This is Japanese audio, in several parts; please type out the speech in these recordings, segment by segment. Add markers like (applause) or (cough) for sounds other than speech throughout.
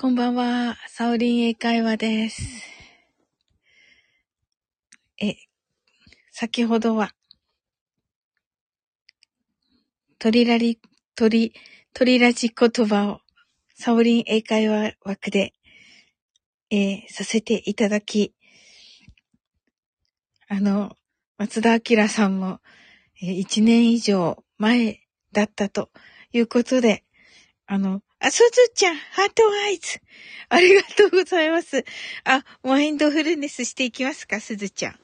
こんばんは、サオリン英会話です。え、先ほどは、トリラリ、トリ、トリラジ言葉を、サオリン英会話枠で、えー、させていただき、あの、松田明さんも、えー、一年以上前だったということで、あの、あ、すずちゃん、ハートアイズ。ありがとうございます。あ、マインドフルネスしていきますか、すずちゃん。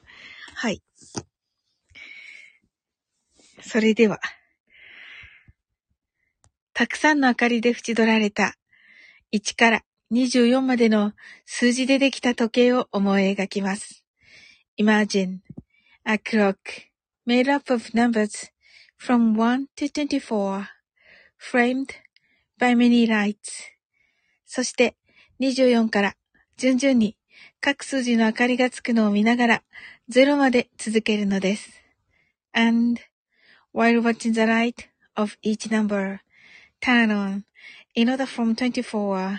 はい。それでは、たくさんの明かりで縁取られた1から24までの数字でできた時計を思い描きます。Imagine a clock made up of numbers from 1 to 24 framed by many lights そして24から順々に各数字の明かりがつくのを見ながら0まで続けるのです。And while watching the light of each number turn on in order from 24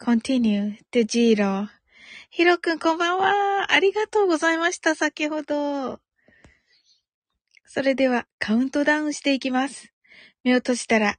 continue to zero ヒロくんこんばんは。ありがとうございました。先ほど。それではカウントダウンしていきます。目を閉じたら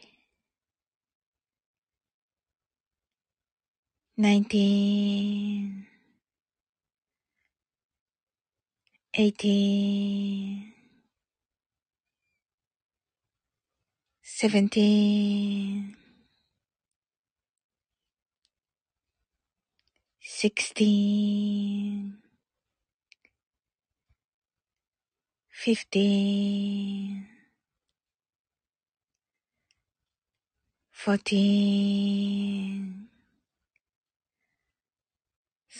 nineteen, eighteen, seventeen, sixteen, fifteen, fourteen,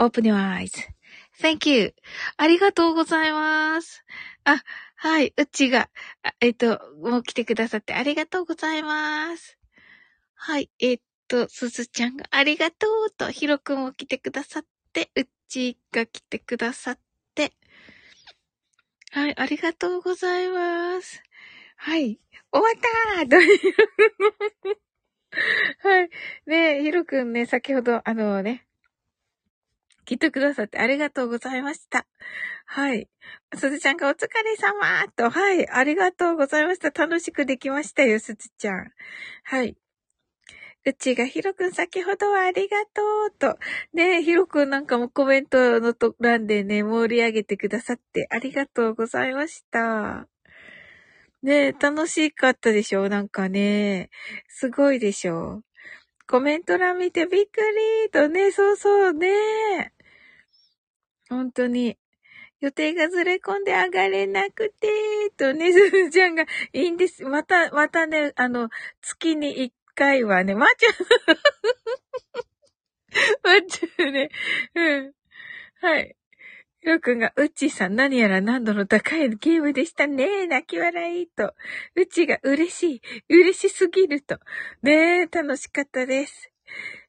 Open your eyes.Thank you. ありがとうございます。あ、はい、うちが、えっと、もう来てくださってありがとうございます。はい、えっと、すずちゃんがありがとうと、ひろくんも来てくださって、うちが来てくださって、はい、ありがとうございます。はい、終わったーというはい。ねひろくんね、先ほど、あのね、聞いてくださってありがとうございました。はい。すずちゃんがお疲れ様と、はい。ありがとうございました。楽しくできましたよ、すずちゃん。はい。うちがひろくん先ほどはありがとうと。ねひろくんなんかもコメントのと欄でね、盛り上げてくださってありがとうございました。ね楽しかったでしょ？なんかね、すごいでしょ？コメント欄見てびっくりとね、そうそうね。本当に。予定がずれ込んで上がれなくて、とね、すずちゃんが、いいんです。また、またね、あの、月に一回はね、まっちゃう、まっちゃうね。うん。はい。ひろくんが、うちさん何やら難度の高いゲームでしたね。泣き笑いと。うちが嬉しい。嬉しすぎると。ねえ、楽しかったです。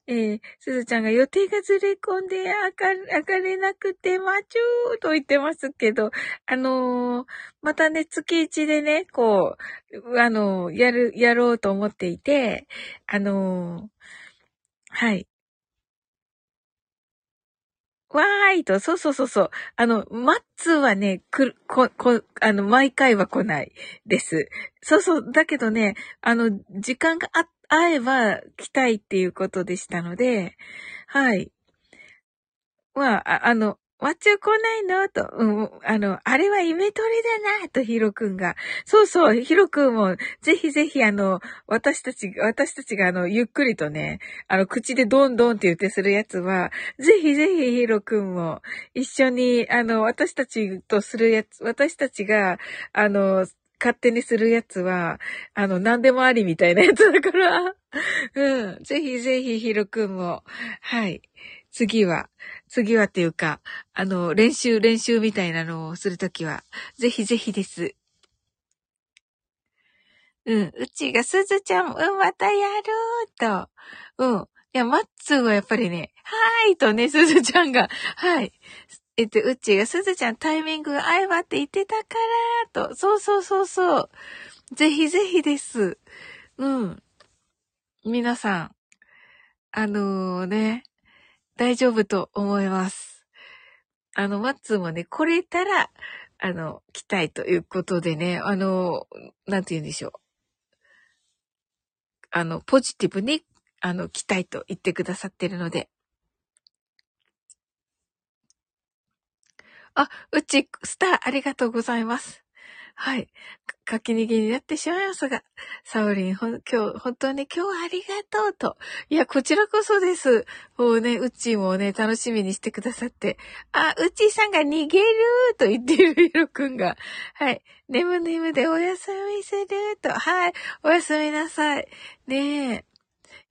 えー、すずちゃんが予定がずれ込んで上が上がれなくて、まちゅーと言ってますけど、あのー、またね、月一でね、こう、あのー、やる、やろうと思っていて、あのはい。わーいと、そうそうそうそう。あの、マッツはね、くこ、こ、あの、毎回は来ないです。そうそう。だけどね、あの、時間があっ、合えば来たいっていうことでしたので、はい。まあ、あの、わっちゅう来ないの？と、うん、あの、あれはイメトレだな、とヒロくんが。そうそう、ヒロくんも、ぜひぜひあの、私たち、私たちがあの、ゆっくりとね、あの、口でドンドンって言ってするやつは、ぜひぜひヒロくんも、一緒に、あの、私たちとするやつ、私たちが、あの、勝手にするやつは、あの、何でもありみたいなやつだから、(laughs) うん。ぜひぜひヒロくんも、はい。次は、次はっていうか、あの、練習、練習みたいなのをするときは、ぜひぜひです。うん、うちがすずちゃん、うん、またやるーと。うん。いや、マッツーはやっぱりね、はーいとね、すずちゃんが、はい。えっと、うちがすずちゃんタイミングが合えばって言ってたからと。そうそうそうそう。ぜひぜひです。うん。皆さん、あのー、ね、大丈夫と思います。あの、マッツーもね、来れたら、あの、来たいということでね、あの、なんて言うんでしょう。あの、ポジティブに、あの、来たいと言ってくださってるので。あ、うち、スター、ありがとうございます。はい。書き逃げになってしまいますが、サオリン、ほん、今日、本当に今日はありがとうと。いや、こちらこそです。もうね、うちもね、楽しみにしてくださって。あ、うちさんが逃げると言っているヒロくんが。はい。眠眠でお休みすると。はい。おやすみなさい。ねえ。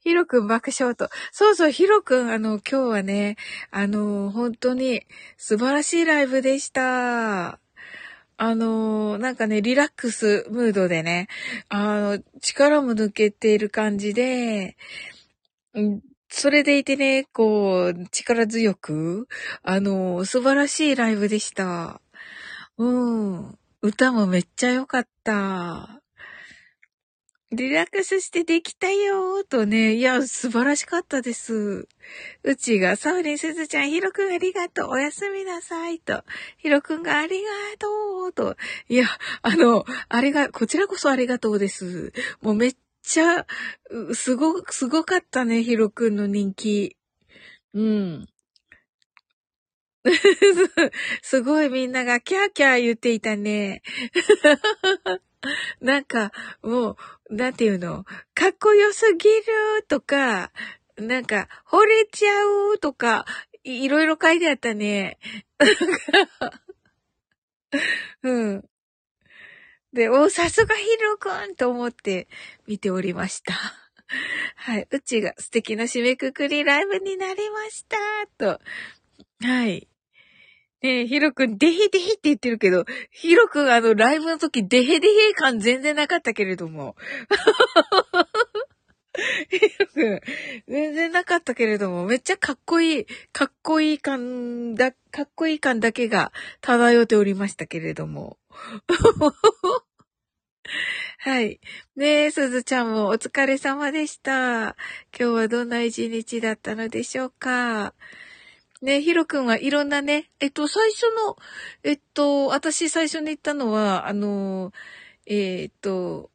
ヒロくん爆笑と。そうそう、ヒロくん、あの、今日はね、あの、本当に素晴らしいライブでした。あのなんかね、リラックスムードでね、あの、力も抜けている感じで、それでいてね、こう、力強く、あの、素晴らしいライブでした。うん。歌もめっちゃ良かった。リラックスしてできたよーとね、いや、素晴らしかったです。うちが、サウリンすずちゃん、ヒロくんありがとう、おやすみなさいと、ヒロくんがありがとうと、いや、あの、あれが、こちらこそありがとうです。もうめっちゃ、すご、すごかったね、ヒロくんの人気。うん。(laughs) すごいみんながキャーキャー言っていたね。(laughs) なんか、もう、なんていうの、かっこよすぎるとか、なんか、惚れちゃうとか、いろいろ書いてあったね。(laughs) うん。で、お、さすがヒロくんと思って見ておりました。(laughs) はい。うちが素敵な締めくくりライブになりました。と。はい。ねえ、ヒロくん、デヘデヘって言ってるけど、ヒロくんあの、ライブの時、デヘデヘ感全然なかったけれども。(laughs) ヒロくん、全然なかったけれども、めっちゃかっこいい、かっこいい感だ、かっこいい感だけが漂っておりましたけれども。(laughs) はい。ねえ、すずちゃんもお疲れ様でした。今日はどんな一日だったのでしょうか？ね、ヒロ君はいろんなね、えっと、最初の、えっと、私最初に行ったのは、あの、えっと、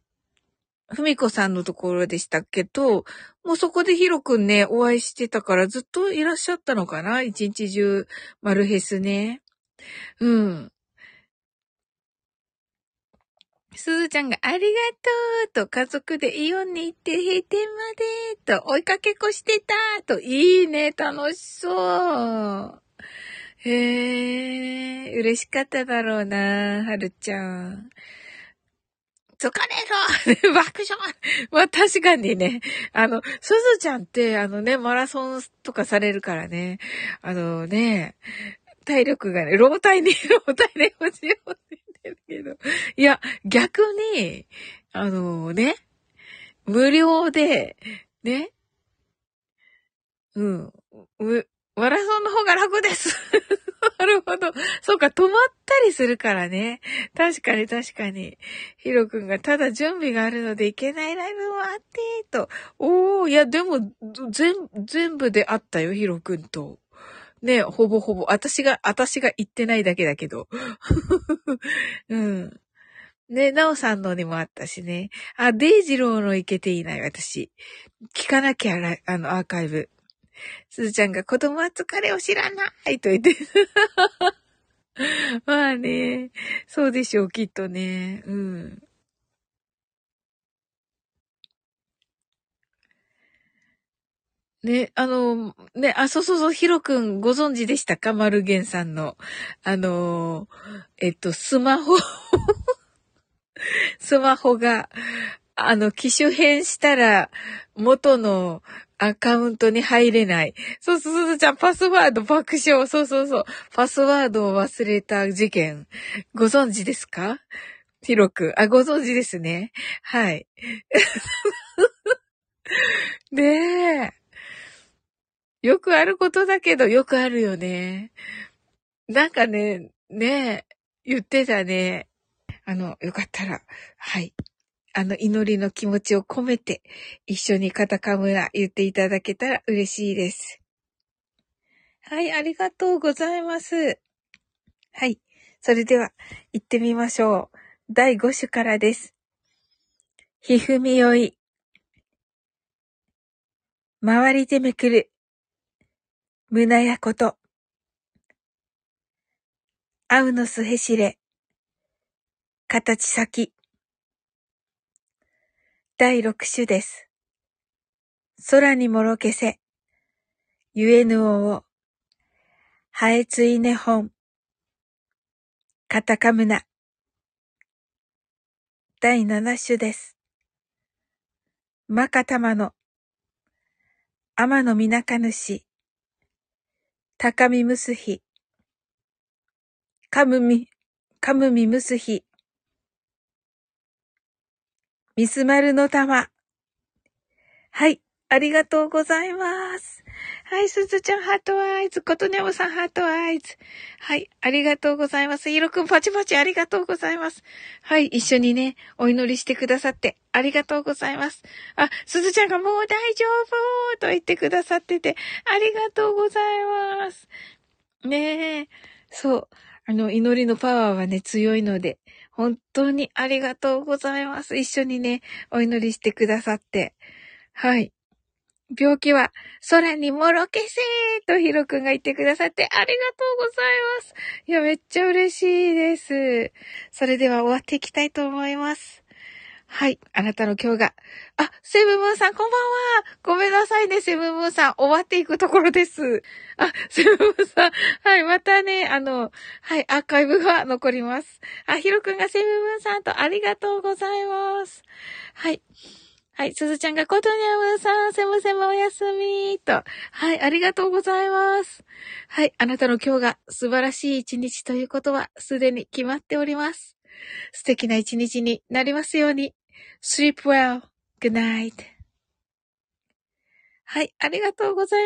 ふみこさんのところでしたけど、もうそこでヒロ君ね、お会いしてたからずっといらっしゃったのかな？一日中、マルヘスね。うん。すずちゃんがありがとうと家族でイオンに行って閉店までと追いかけっこしてたといいね、楽しそう。へえ、嬉しかっただろうな、はるちゃん。疲れろ爆笑まあ確かにね、あの、すずちゃんって、あのね、マラソンとかされるからね、あのね、体力がね、老体に、老体で欲しい欲しい。るけど。いや、逆に、あのね、無料で、ね、うん。う、マラソンの方が楽です。(laughs) なるほど。そうか、止まったりするからね。確かに確かに。ヒロ君がただ準備があるので行けないライブもあって、と。おー、いや、でも、全、全部であったよ、ヒロ君と。ね、ほぼほぼ。私が、私が言ってないだけだけど。(laughs) うん。ね、なおさんのにもあったしね。あ、デイジローのいけていない、私。聞かなきゃ、あの、アーカイブ。すずちゃんが子供は疲れを知らないと言って。(laughs) まあね、そうでしょう、きっとね。うん。ね、あの、ね、あ、そうそうそう、ヒロくんご存知でしたか？マルゲンさんの。あの、えっと、スマホ (laughs) スマホが、あの、機種変したら、元のアカウントに入れない。そうそうそう、じゃあパスワード爆笑。そうそうそう。パスワードを忘れた事件。ご存知ですか？ヒロくん。あ、ご存知ですね。はい。(laughs) ねえ。よくあることだけど、よくあるよね。なんかね、ね、言ってたね。あの、よかったら、はい。あの、祈りの気持ちを込めて、一緒にカタカムラ言っていただけたら嬉しいです。はい、ありがとうございます。はい。それでは、行ってみましょう。第5種からです。ひふみよい。周りでめくる。胸やこと。あうのすへしれ。形先。第六種です。空にもろけせ。ゆえぬおを。はえついね本。カタカムナ。第七種です。まかたまの。天のみなかぬし。高みむすひ。かむみ、かむみむすひ。ミスマルの玉。はい。ありがとうございます。はい、すずちゃんハートアイズ。ことにゃむさんハートアイズ。はい、ありがとうございます。ひろくんパチパチありがとうございます。はい、一緒にね、お祈りしてくださってありがとうございます。あ、すずちゃんがもう大丈夫と言ってくださってて、ありがとうございます。ねえ、そう。あの、祈りのパワーはね、強いので、本当にありがとうございます。一緒にね、お祈りしてくださって。はい。病気は空にもろけせーとヒロくんが言ってくださってありがとうございます。いや、めっちゃ嬉しいです。それでは終わっていきたいと思います。はい。あなたの今日が。あ、セブムーンさん、こんばんは。ごめんなさいね、セブムーンさん。終わっていくところです。あ、セブムーンさん。はい。またね、あの、はい。アーカイブが残ります。あ、ヒロくんがセブムーンさんとありがとうございます。はい。はい。すずちゃんがコトニャムさん、セムセムおやすみと。はい。ありがとうございます。はい。あなたの今日が素晴らしい一日ということはすでに決まっております。素敵な一日になりますように。sleep well. good night. はい、ありがとうございます。